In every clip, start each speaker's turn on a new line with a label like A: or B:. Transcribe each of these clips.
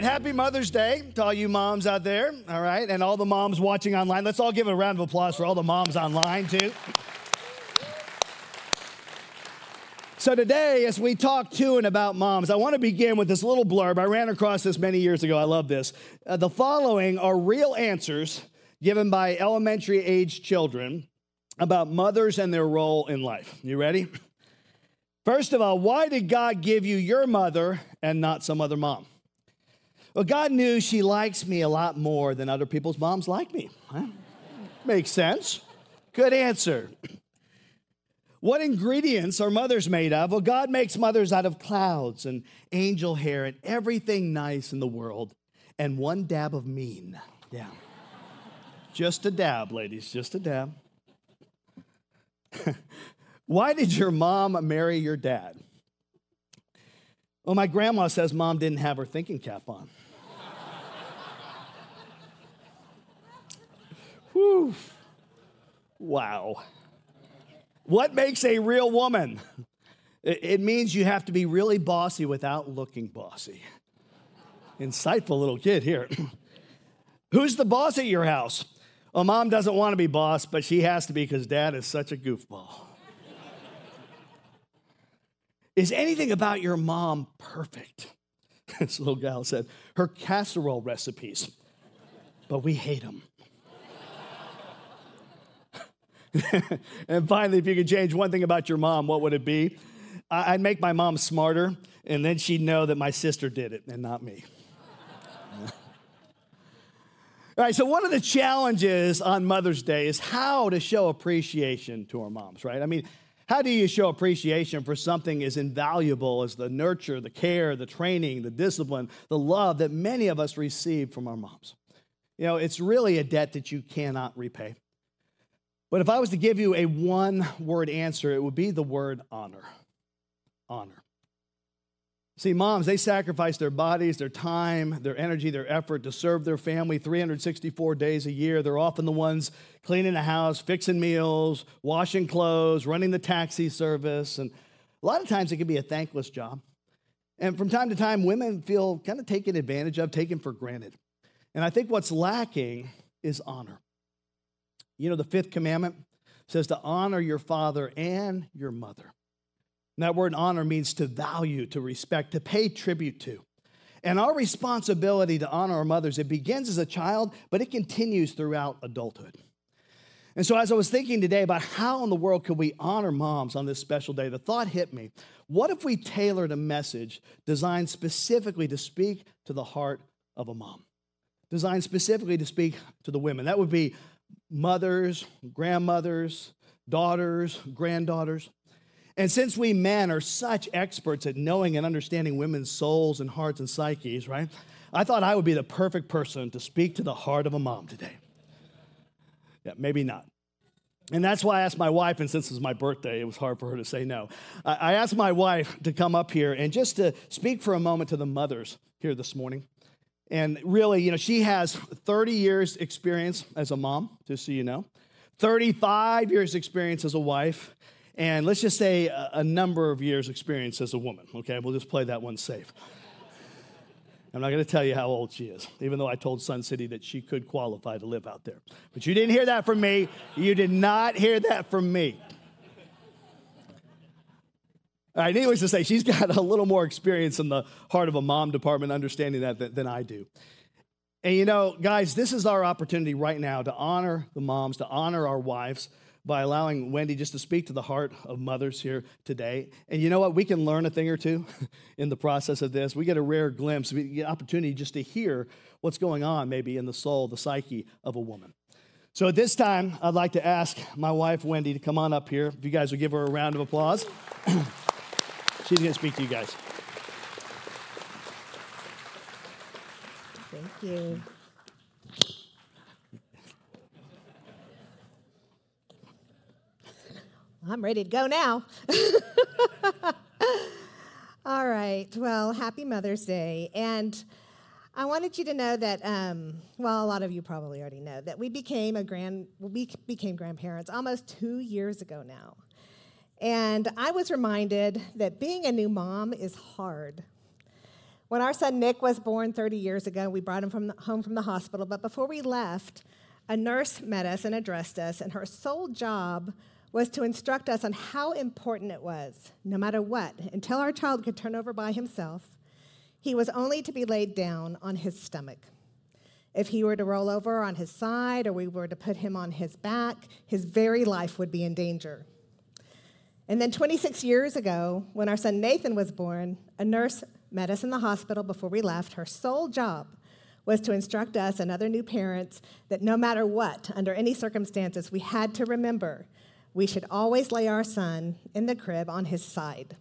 A: Right, happy Mother's Day to all you moms out there, all right, and all the moms watching online. Let's all give a round of applause for all the moms online, too. So, today, as we talk to and about moms, I want to begin with this little blurb. I ran across this many years ago. I love this. Uh, the following are real answers given by elementary age children about mothers and their role in life. You ready? First of all, why did God give you your mother and not some other mom? Well, God knew she likes me a lot more than other people's moms like me. Huh? Makes sense. Good answer. What ingredients are mothers made of? Well, God makes mothers out of clouds and angel hair and everything nice in the world and one dab of mean. Yeah. just a dab, ladies, just a dab. Why did your mom marry your dad? Well, my grandma says mom didn't have her thinking cap on. Whew. Wow. What makes a real woman? It means you have to be really bossy without looking bossy. Insightful little kid here. Who's the boss at your house? Well, mom doesn't want to be boss, but she has to be because dad is such a goofball. is anything about your mom perfect? this little gal said, her casserole recipes, but we hate them. and finally, if you could change one thing about your mom, what would it be? I'd make my mom smarter, and then she'd know that my sister did it and not me. All right, so one of the challenges on Mother's Day is how to show appreciation to our moms, right? I mean, how do you show appreciation for something as invaluable as the nurture, the care, the training, the discipline, the love that many of us receive from our moms? You know, it's really a debt that you cannot repay. But if I was to give you a one word answer, it would be the word honor. Honor. See, moms, they sacrifice their bodies, their time, their energy, their effort to serve their family 364 days a year. They're often the ones cleaning the house, fixing meals, washing clothes, running the taxi service. And a lot of times it can be a thankless job. And from time to time, women feel kind of taken advantage of, taken for granted. And I think what's lacking is honor. You know, the fifth commandment says to honor your father and your mother. And that word honor means to value, to respect, to pay tribute to. And our responsibility to honor our mothers, it begins as a child, but it continues throughout adulthood. And so, as I was thinking today about how in the world could we honor moms on this special day, the thought hit me what if we tailored a message designed specifically to speak to the heart of a mom? Designed specifically to speak to the women. That would be mothers, grandmothers, daughters, granddaughters. And since we men are such experts at knowing and understanding women's souls and hearts and psyches, right? I thought I would be the perfect person to speak to the heart of a mom today. Yeah, maybe not. And that's why I asked my wife, and since it's my birthday, it was hard for her to say no. I asked my wife to come up here and just to speak for a moment to the mothers here this morning. And really, you know, she has 30 years experience as a mom, just so you know, 35 years experience as a wife, and let's just say a, a number of years' experience as a woman, okay? We'll just play that one safe. I'm not going to tell you how old she is, even though I told Sun City that she could qualify to live out there. But you didn't hear that from me. You did not hear that from me. All right, needless to say, she's got a little more experience in the heart of a mom department, understanding that than, than I do. And you know, guys, this is our opportunity right now to honor the moms, to honor our wives, by allowing Wendy just to speak to the heart of mothers here today. And you know what? We can learn a thing or two in the process of this. We get a rare glimpse, we get opportunity just to hear what's going on maybe in the soul, the psyche of a woman. So at this time, I'd like to ask my wife, Wendy, to come on up here. If you guys would give her a round of applause. She's going to speak to you guys.
B: Thank you. I'm ready to go now. All right. Well, happy Mother's Day. And I wanted you to know that, um, well, a lot of you probably already know, that we became, a grand, we became grandparents almost two years ago now. And I was reminded that being a new mom is hard. When our son Nick was born 30 years ago, we brought him from the, home from the hospital. But before we left, a nurse met us and addressed us, and her sole job was to instruct us on how important it was, no matter what, until our child could turn over by himself, he was only to be laid down on his stomach. If he were to roll over on his side or we were to put him on his back, his very life would be in danger. And then 26 years ago, when our son Nathan was born, a nurse met us in the hospital before we left. Her sole job was to instruct us and other new parents that no matter what, under any circumstances, we had to remember we should always lay our son in the crib on his side.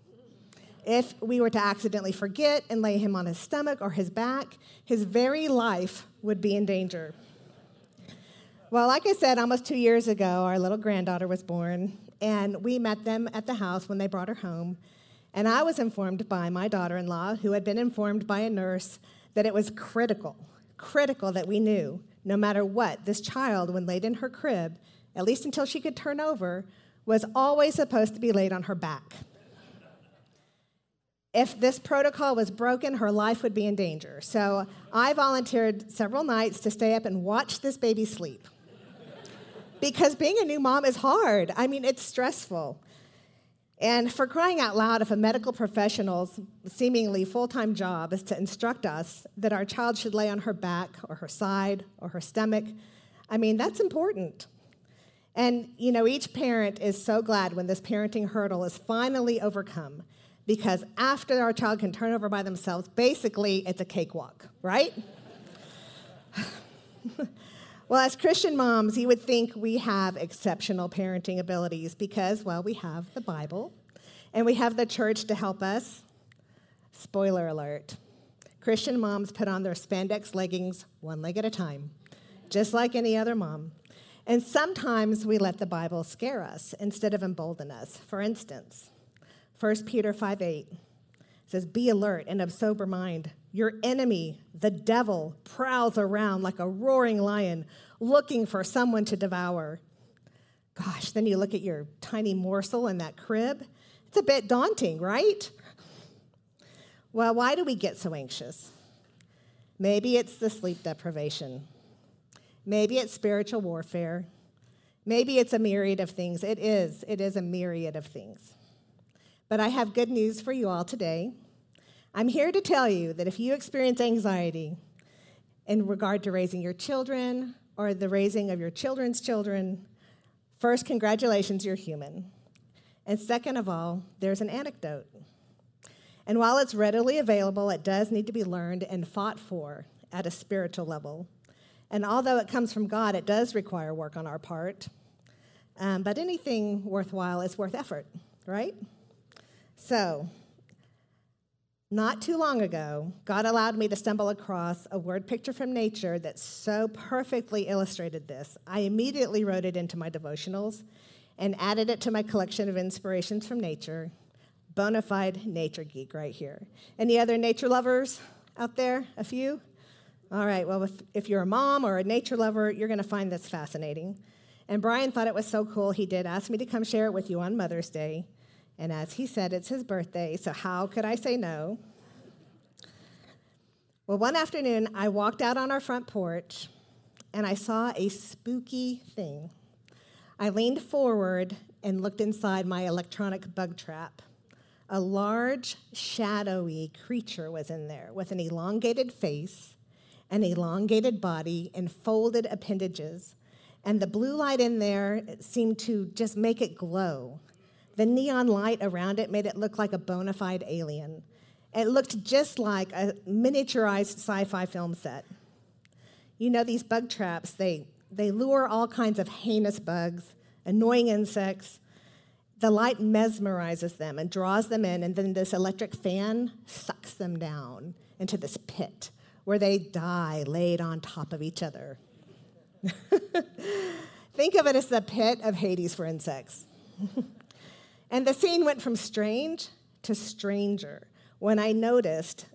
B: If we were to accidentally forget and lay him on his stomach or his back, his very life would be in danger. Well, like I said, almost two years ago, our little granddaughter was born, and we met them at the house when they brought her home. And I was informed by my daughter in law, who had been informed by a nurse, that it was critical critical that we knew no matter what, this child, when laid in her crib, at least until she could turn over, was always supposed to be laid on her back. If this protocol was broken, her life would be in danger. So I volunteered several nights to stay up and watch this baby sleep. Because being a new mom is hard. I mean, it's stressful. And for crying out loud, if a medical professional's seemingly full time job is to instruct us that our child should lay on her back or her side or her stomach, I mean, that's important. And, you know, each parent is so glad when this parenting hurdle is finally overcome because after our child can turn over by themselves, basically it's a cakewalk, right? well, as Christian moms, you would think we have exceptional parenting abilities because, well, we have the Bible and we have the church to help us. Spoiler alert Christian moms put on their spandex leggings one leg at a time, just like any other mom. And sometimes we let the Bible scare us instead of embolden us. For instance, 1 Peter 5 8 says, Be alert and of sober mind. Your enemy, the devil, prowls around like a roaring lion looking for someone to devour. Gosh, then you look at your tiny morsel in that crib. It's a bit daunting, right? Well, why do we get so anxious? Maybe it's the sleep deprivation. Maybe it's spiritual warfare. Maybe it's a myriad of things. It is. It is a myriad of things. But I have good news for you all today. I'm here to tell you that if you experience anxiety in regard to raising your children or the raising of your children's children, first, congratulations, you're human. And second of all, there's an anecdote. And while it's readily available, it does need to be learned and fought for at a spiritual level. And although it comes from God, it does require work on our part. Um, but anything worthwhile is worth effort, right? So, not too long ago, God allowed me to stumble across a word picture from nature that so perfectly illustrated this. I immediately wrote it into my devotionals and added it to my collection of inspirations from nature. Bona fide nature geek right here. Any other nature lovers out there? A few? All right, well, if, if you're a mom or a nature lover, you're going to find this fascinating. And Brian thought it was so cool, he did ask me to come share it with you on Mother's Day. And as he said, it's his birthday, so how could I say no? Well, one afternoon, I walked out on our front porch and I saw a spooky thing. I leaned forward and looked inside my electronic bug trap. A large, shadowy creature was in there with an elongated face, an elongated body, and folded appendages. And the blue light in there seemed to just make it glow. The neon light around it made it look like a bona fide alien. It looked just like a miniaturized sci fi film set. You know, these bug traps, they, they lure all kinds of heinous bugs, annoying insects. The light mesmerizes them and draws them in, and then this electric fan sucks them down into this pit where they die laid on top of each other. Think of it as the pit of Hades for insects. And the scene went from strange to stranger when I noticed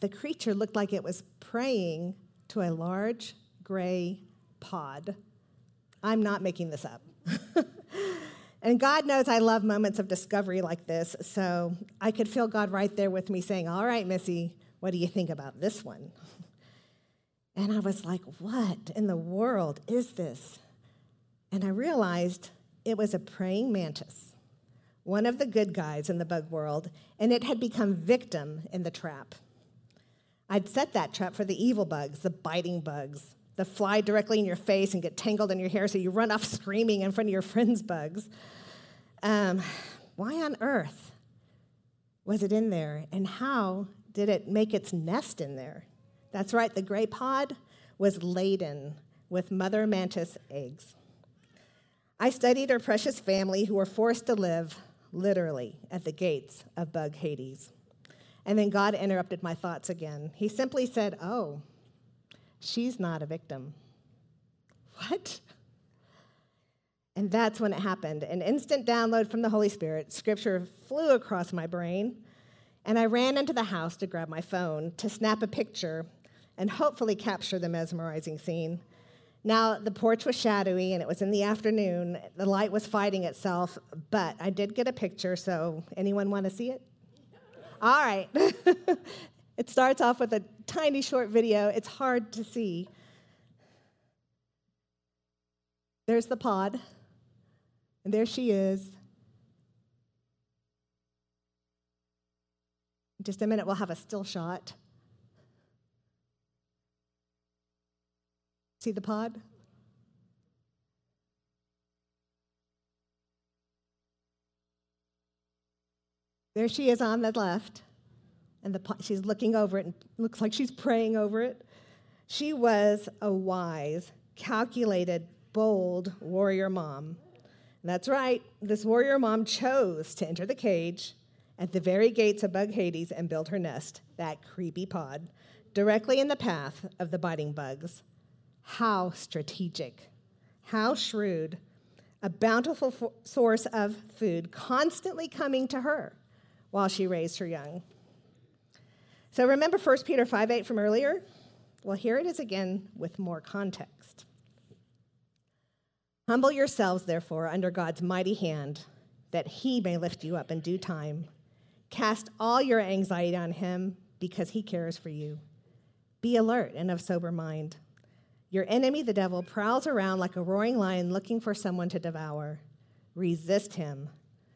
B: the creature looked like it was praying to a large gray pod. I'm not making this up. and God knows I love moments of discovery like this, so I could feel God right there with me saying, All right, Missy, what do you think about this one? And I was like, What in the world is this? And I realized it was a praying mantis, one of the good guys in the bug world, and it had become victim in the trap. I'd set that trap for the evil bugs, the biting bugs, the fly directly in your face and get tangled in your hair so you run off screaming in front of your friends' bugs. Um, why on earth was it in there? And how did it make its nest in there? That's right, the gray pod was laden with mother mantis eggs. I studied her precious family who were forced to live literally at the gates of bug Hades. And then God interrupted my thoughts again. He simply said, Oh, she's not a victim. What? And that's when it happened. An instant download from the Holy Spirit. Scripture flew across my brain, and I ran into the house to grab my phone to snap a picture and hopefully capture the mesmerizing scene. Now, the porch was shadowy and it was in the afternoon. The light was fighting itself, but I did get a picture, so anyone want to see it? All right. it starts off with a tiny short video. It's hard to see. There's the pod, and there she is. In just a minute, we'll have a still shot. See the pod? There she is on the left, and the, she's looking over it and looks like she's praying over it. She was a wise, calculated, bold warrior mom. That's right, this warrior mom chose to enter the cage at the very gates of Bug Hades and build her nest, that creepy pod, directly in the path of the biting bugs. How strategic, how shrewd, a bountiful fo- source of food constantly coming to her while she raised her young. So remember 1 Peter 5 8 from earlier? Well, here it is again with more context. Humble yourselves, therefore, under God's mighty hand, that he may lift you up in due time. Cast all your anxiety on him because he cares for you. Be alert and of sober mind. Your enemy, the devil, prowls around like a roaring lion looking for someone to devour. Resist him,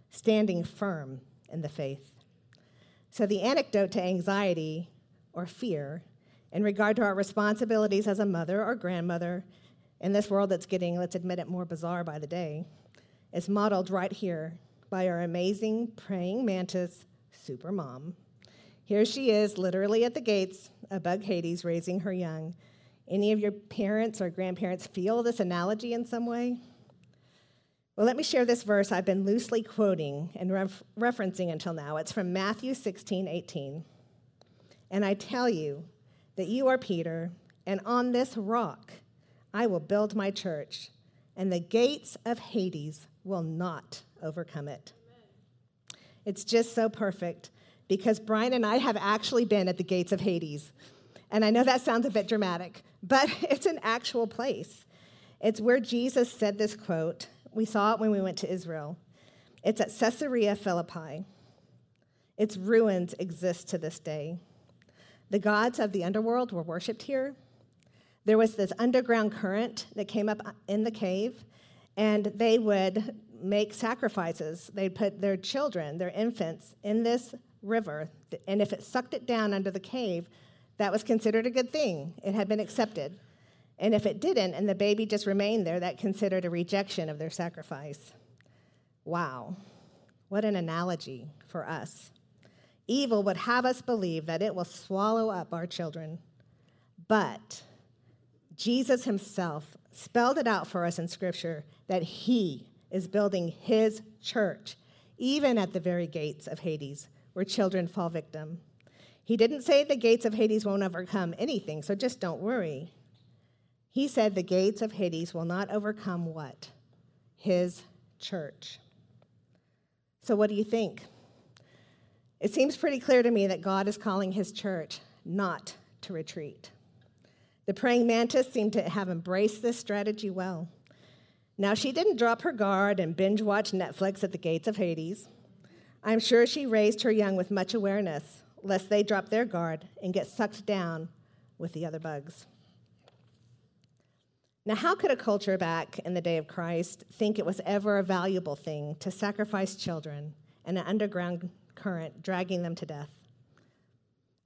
B: standing firm in the faith. So, the antidote to anxiety or fear in regard to our responsibilities as a mother or grandmother in this world that's getting, let's admit it, more bizarre by the day, is modeled right here by our amazing praying mantis super mom. Here she is, literally at the gates Bug Hades, raising her young any of your parents or grandparents feel this analogy in some way? Well, let me share this verse I've been loosely quoting and ref- referencing until now. It's from Matthew 16, 18. And I tell you that you are Peter, and on this rock I will build my church, and the gates of Hades will not overcome it. It's just so perfect because Brian and I have actually been at the gates of Hades. And I know that sounds a bit dramatic, but it's an actual place. It's where Jesus said this quote. We saw it when we went to Israel. It's at Caesarea Philippi. Its ruins exist to this day. The gods of the underworld were worshiped here. There was this underground current that came up in the cave, and they would make sacrifices. They'd put their children, their infants, in this river, and if it sucked it down under the cave, that was considered a good thing. It had been accepted. And if it didn't, and the baby just remained there, that considered a rejection of their sacrifice. Wow, what an analogy for us. Evil would have us believe that it will swallow up our children. But Jesus himself spelled it out for us in Scripture that he is building his church, even at the very gates of Hades, where children fall victim. He didn't say the gates of Hades won't overcome anything, so just don't worry. He said the gates of Hades will not overcome what? His church. So, what do you think? It seems pretty clear to me that God is calling his church not to retreat. The praying mantis seemed to have embraced this strategy well. Now, she didn't drop her guard and binge watch Netflix at the gates of Hades. I'm sure she raised her young with much awareness, lest they drop their guard and get sucked down with the other bugs. Now, how could a culture back in the day of Christ think it was ever a valuable thing to sacrifice children in an underground current, dragging them to death?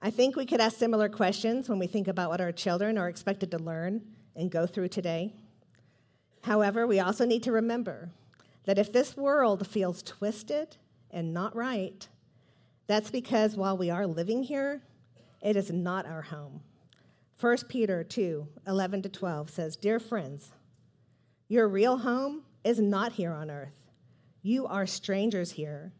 B: I think we could ask similar questions when we think about what our children are expected to learn and go through today. However, we also need to remember that if this world feels twisted and not right, that's because while we are living here, it is not our home. 1 Peter 2 11 to 12 says, Dear friends, your real home is not here on earth. You are strangers here.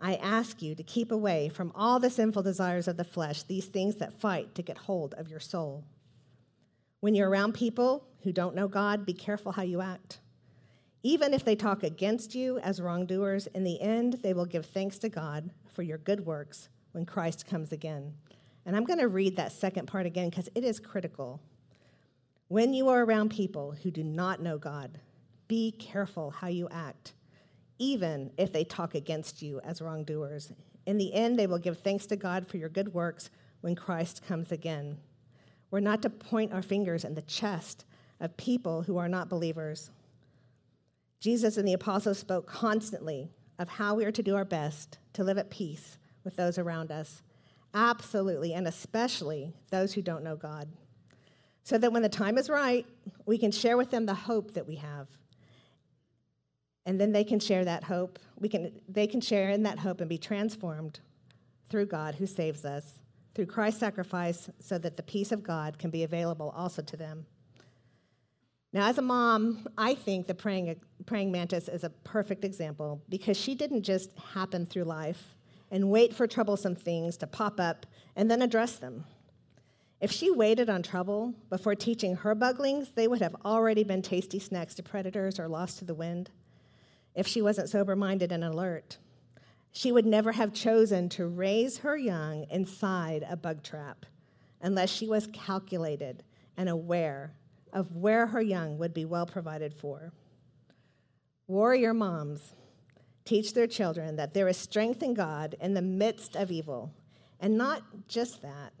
B: I ask you to keep away from all the sinful desires of the flesh, these things that fight to get hold of your soul. When you're around people who don't know God, be careful how you act. Even if they talk against you as wrongdoers, in the end, they will give thanks to God for your good works when Christ comes again. And I'm going to read that second part again because it is critical. When you are around people who do not know God, be careful how you act, even if they talk against you as wrongdoers. In the end, they will give thanks to God for your good works when Christ comes again. We're not to point our fingers in the chest of people who are not believers. Jesus and the apostles spoke constantly of how we are to do our best to live at peace with those around us, absolutely, and especially those who don't know God, so that when the time is right, we can share with them the hope that we have. And then they can share that hope. We can, they can share in that hope and be transformed through God who saves us through Christ's sacrifice so that the peace of God can be available also to them. Now, as a mom, I think the praying, praying mantis is a perfect example because she didn't just happen through life and wait for troublesome things to pop up and then address them. If she waited on trouble before teaching her buglings, they would have already been tasty snacks to predators or lost to the wind. If she wasn't sober minded and alert, she would never have chosen to raise her young inside a bug trap unless she was calculated and aware of where her young would be well provided for. Warrior moms teach their children that there is strength in God in the midst of evil. And not just that,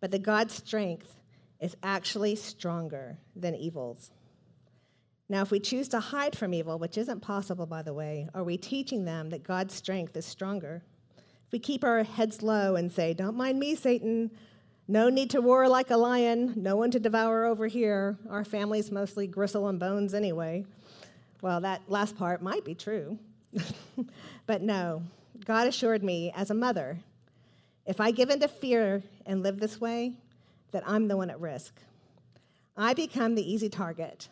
B: but that God's strength is actually stronger than evil's. Now, if we choose to hide from evil, which isn't possible, by the way, are we teaching them that God's strength is stronger? If we keep our heads low and say, Don't mind me, Satan, no need to roar like a lion, no one to devour over here, our family's mostly gristle and bones anyway. Well, that last part might be true. but no, God assured me as a mother if I give in to fear and live this way, that I'm the one at risk. I become the easy target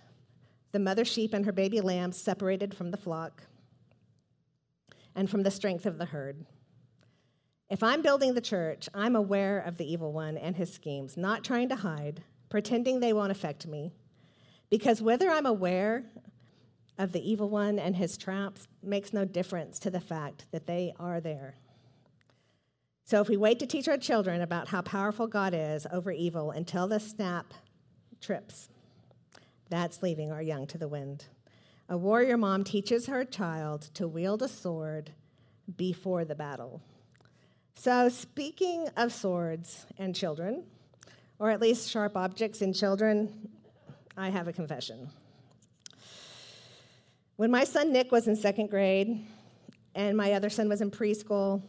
B: the mother sheep and her baby lambs separated from the flock and from the strength of the herd. If I'm building the church, I'm aware of the evil one and his schemes, not trying to hide, pretending they won't affect me. Because whether I'm aware of the evil one and his traps makes no difference to the fact that they are there. So if we wait to teach our children about how powerful God is over evil until the snap trips, that's leaving our young to the wind. A warrior mom teaches her child to wield a sword before the battle. So, speaking of swords and children, or at least sharp objects in children, I have a confession. When my son Nick was in second grade and my other son was in preschool,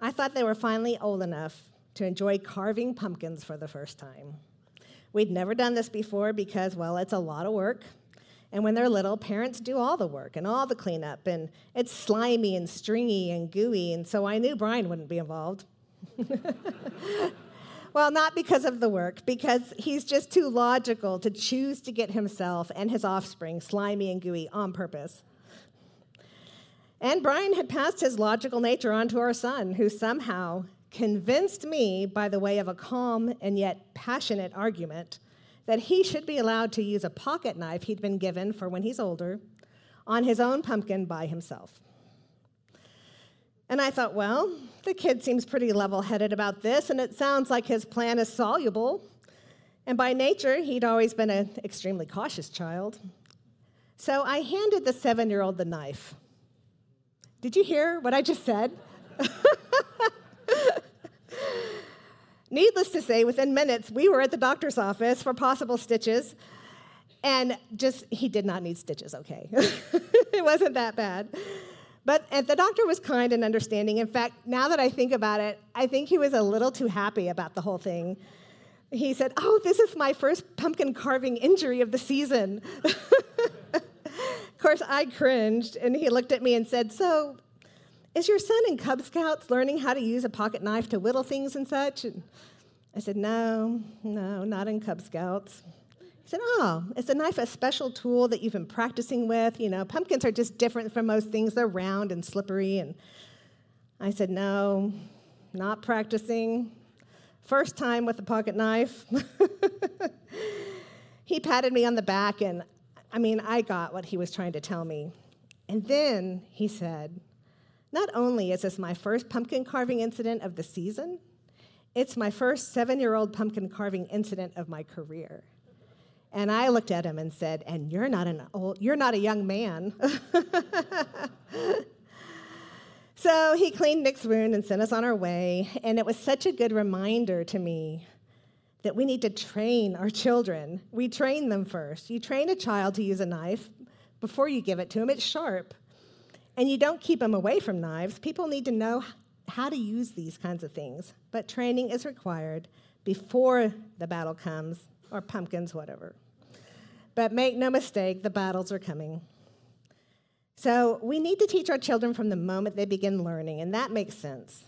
B: I thought they were finally old enough to enjoy carving pumpkins for the first time. We'd never done this before because, well, it's a lot of work. And when they're little, parents do all the work and all the cleanup, and it's slimy and stringy and gooey, and so I knew Brian wouldn't be involved. well, not because of the work, because he's just too logical to choose to get himself and his offspring slimy and gooey on purpose. And Brian had passed his logical nature on to our son, who somehow convinced me by the way of a calm and yet passionate argument that he should be allowed to use a pocket knife he'd been given for when he's older on his own pumpkin by himself. And I thought, well, the kid seems pretty level headed about this, and it sounds like his plan is soluble. And by nature, he'd always been an extremely cautious child. So I handed the seven year old the knife. Did you hear what I just said? Needless to say, within minutes, we were at the doctor's office for possible stitches. And just, he did not need stitches, okay? it wasn't that bad. But the doctor was kind and understanding. In fact, now that I think about it, I think he was a little too happy about the whole thing. He said, Oh, this is my first pumpkin carving injury of the season. of course, I cringed, and he looked at me and said, So, is your son in Cub Scouts learning how to use a pocket knife to whittle things and such? And I said, No, no, not in Cub Scouts. He said, Oh, is a knife a special tool that you've been practicing with? You know, pumpkins are just different from most things, they're round and slippery. And I said, No, not practicing. First time with a pocket knife. he patted me on the back, and I mean, I got what he was trying to tell me. And then he said, Not only is this my first pumpkin carving incident of the season, it's my first seven year old pumpkin carving incident of my career. And I looked at him and said, And you're not, an old, you're not a young man. so he cleaned Nick's wound and sent us on our way. And it was such a good reminder to me that we need to train our children. We train them first. You train a child to use a knife before you give it to him, it's sharp. And you don't keep them away from knives. People need to know how to use these kinds of things, but training is required before the battle comes, or pumpkins, whatever. But make no mistake, the battles are coming. So we need to teach our children from the moment they begin learning, and that makes sense.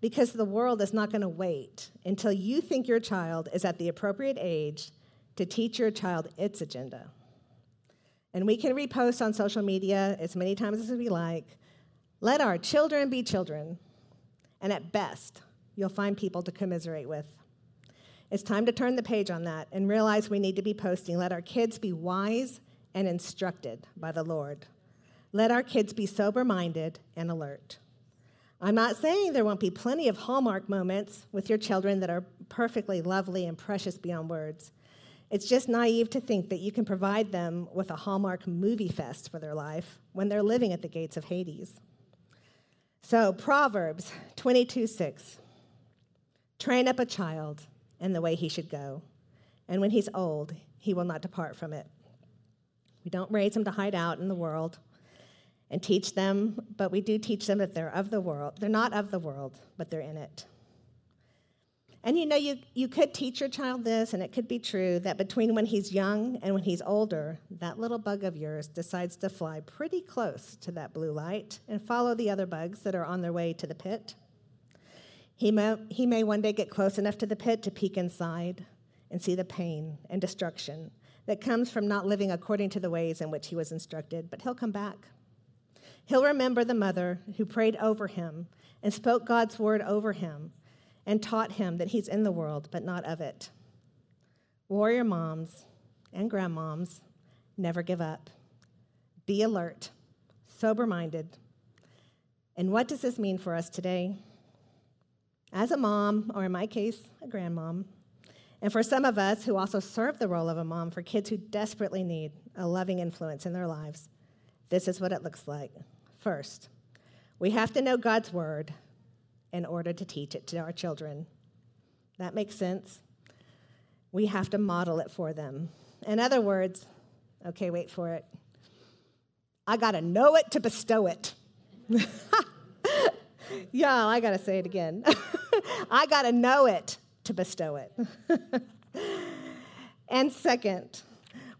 B: Because the world is not going to wait until you think your child is at the appropriate age to teach your child its agenda. And we can repost on social media as many times as we like let our children be children, and at best, you'll find people to commiserate with. It's time to turn the page on that and realize we need to be posting. Let our kids be wise and instructed by the Lord. Let our kids be sober minded and alert. I'm not saying there won't be plenty of hallmark moments with your children that are perfectly lovely and precious beyond words. It's just naive to think that you can provide them with a hallmark movie fest for their life when they're living at the gates of Hades. So, Proverbs 22 6. Train up a child in the way he should go, and when he's old, he will not depart from it. We don't raise them to hide out in the world and teach them, but we do teach them that they're of the world. They're not of the world, but they're in it. And you know, you, you could teach your child this, and it could be true that between when he's young and when he's older, that little bug of yours decides to fly pretty close to that blue light and follow the other bugs that are on their way to the pit. He may, he may one day get close enough to the pit to peek inside and see the pain and destruction that comes from not living according to the ways in which he was instructed, but he'll come back. He'll remember the mother who prayed over him and spoke God's word over him and taught him that he's in the world, but not of it. Warrior moms and grandmoms never give up. Be alert, sober minded. And what does this mean for us today? As a mom, or in my case, a grandmom, and for some of us who also serve the role of a mom for kids who desperately need a loving influence in their lives, this is what it looks like. First, we have to know God's word in order to teach it to our children. That makes sense. We have to model it for them. In other words, okay, wait for it. I got to know it to bestow it. yeah, I got to say it again. I got to know it to bestow it. and second,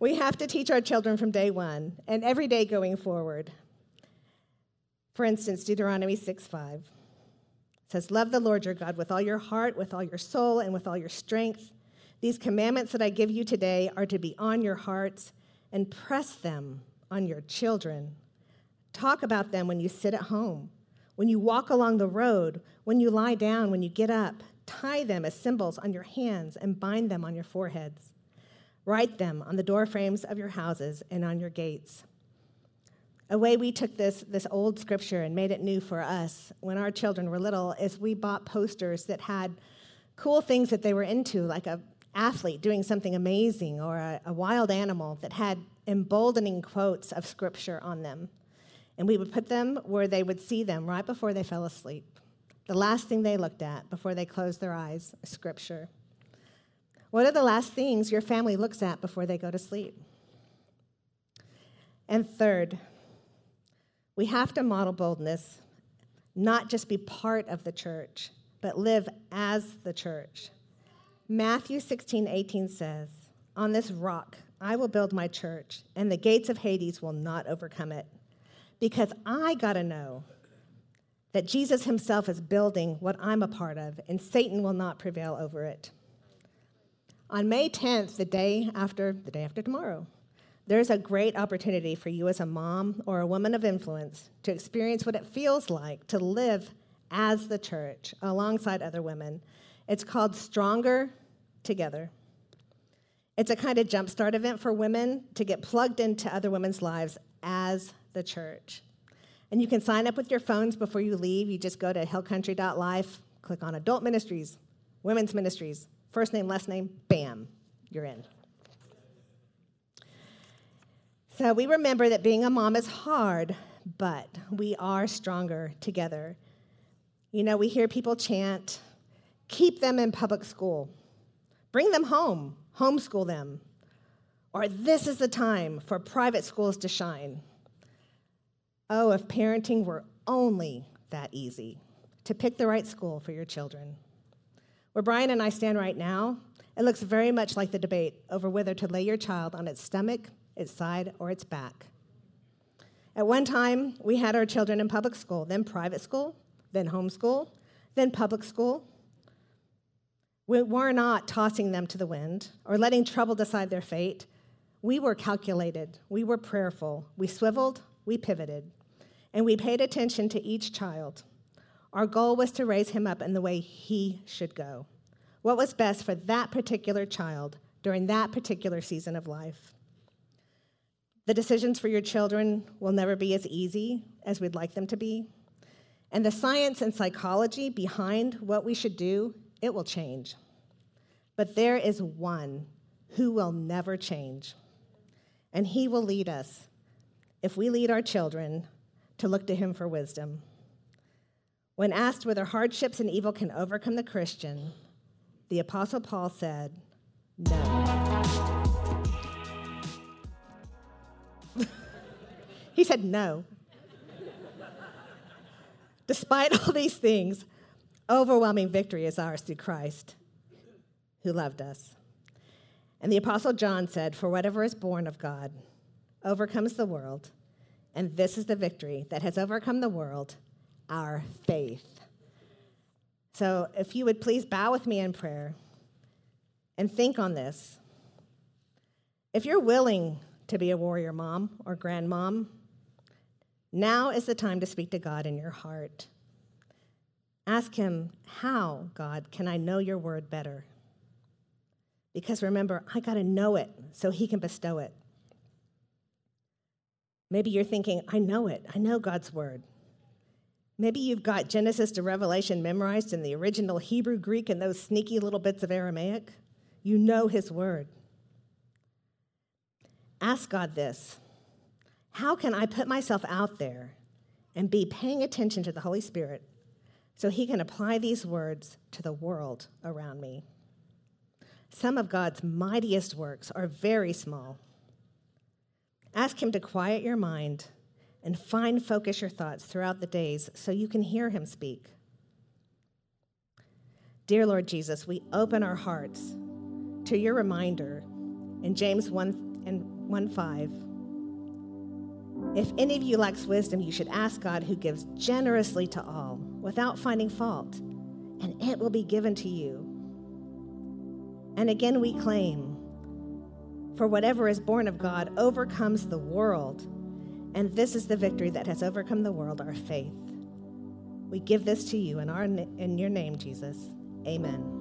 B: we have to teach our children from day one and every day going forward. For instance, Deuteronomy 6 5 says, Love the Lord your God with all your heart, with all your soul, and with all your strength. These commandments that I give you today are to be on your hearts and press them on your children. Talk about them when you sit at home, when you walk along the road, when you lie down, when you get up. Tie them as symbols on your hands and bind them on your foreheads. Write them on the doorframes of your houses and on your gates. A way we took this, this old scripture and made it new for us when our children were little is we bought posters that had cool things that they were into, like a athlete doing something amazing or a, a wild animal that had emboldening quotes of scripture on them. And we would put them where they would see them right before they fell asleep. The last thing they looked at before they closed their eyes, scripture. What are the last things your family looks at before they go to sleep? And third, we have to model boldness, not just be part of the church, but live as the church. Matthew 16, 18 says, On this rock I will build my church, and the gates of Hades will not overcome it. Because I got to know that Jesus himself is building what I'm a part of, and Satan will not prevail over it. On May 10th, the day after the day after tomorrow, there's a great opportunity for you as a mom or a woman of influence to experience what it feels like to live as the church alongside other women. It's called Stronger Together. It's a kind of jumpstart event for women to get plugged into other women's lives as the church. And you can sign up with your phones before you leave. You just go to hillcountry.life, click on adult ministries, women's ministries, first name, last name, bam, you're in. So we remember that being a mom is hard, but we are stronger together. You know, we hear people chant, keep them in public school, bring them home, homeschool them, or this is the time for private schools to shine. Oh, if parenting were only that easy to pick the right school for your children. Where Brian and I stand right now, it looks very much like the debate over whether to lay your child on its stomach its side, or its back. At one time, we had our children in public school, then private school, then homeschool, then public school. We were not tossing them to the wind or letting trouble decide their fate. We were calculated, we were prayerful, we swiveled, we pivoted, and we paid attention to each child. Our goal was to raise him up in the way he should go. What was best for that particular child during that particular season of life? The decisions for your children will never be as easy as we'd like them to be. And the science and psychology behind what we should do, it will change. But there is one who will never change. And he will lead us, if we lead our children, to look to him for wisdom. When asked whether hardships and evil can overcome the Christian, the Apostle Paul said, No. He said, No. Despite all these things, overwhelming victory is ours through Christ who loved us. And the Apostle John said, For whatever is born of God overcomes the world, and this is the victory that has overcome the world, our faith. So if you would please bow with me in prayer and think on this. If you're willing to be a warrior mom or grandmom, now is the time to speak to God in your heart. Ask Him, How, God, can I know your word better? Because remember, I got to know it so He can bestow it. Maybe you're thinking, I know it, I know God's word. Maybe you've got Genesis to Revelation memorized in the original Hebrew, Greek, and those sneaky little bits of Aramaic. You know His word. Ask God this how can I put myself out there and be paying attention to the Holy Spirit so He can apply these words to the world around me? Some of God's mightiest works are very small. Ask Him to quiet your mind and fine focus your thoughts throughout the days so you can hear Him speak. Dear Lord Jesus, we open our hearts to your reminder in James 1 and 1 5 if any of you lacks wisdom, you should ask God who gives generously to all without finding fault, and it will be given to you. And again, we claim, for whatever is born of God overcomes the world, and this is the victory that has overcome the world, our faith. We give this to you in, our, in your name, Jesus. Amen.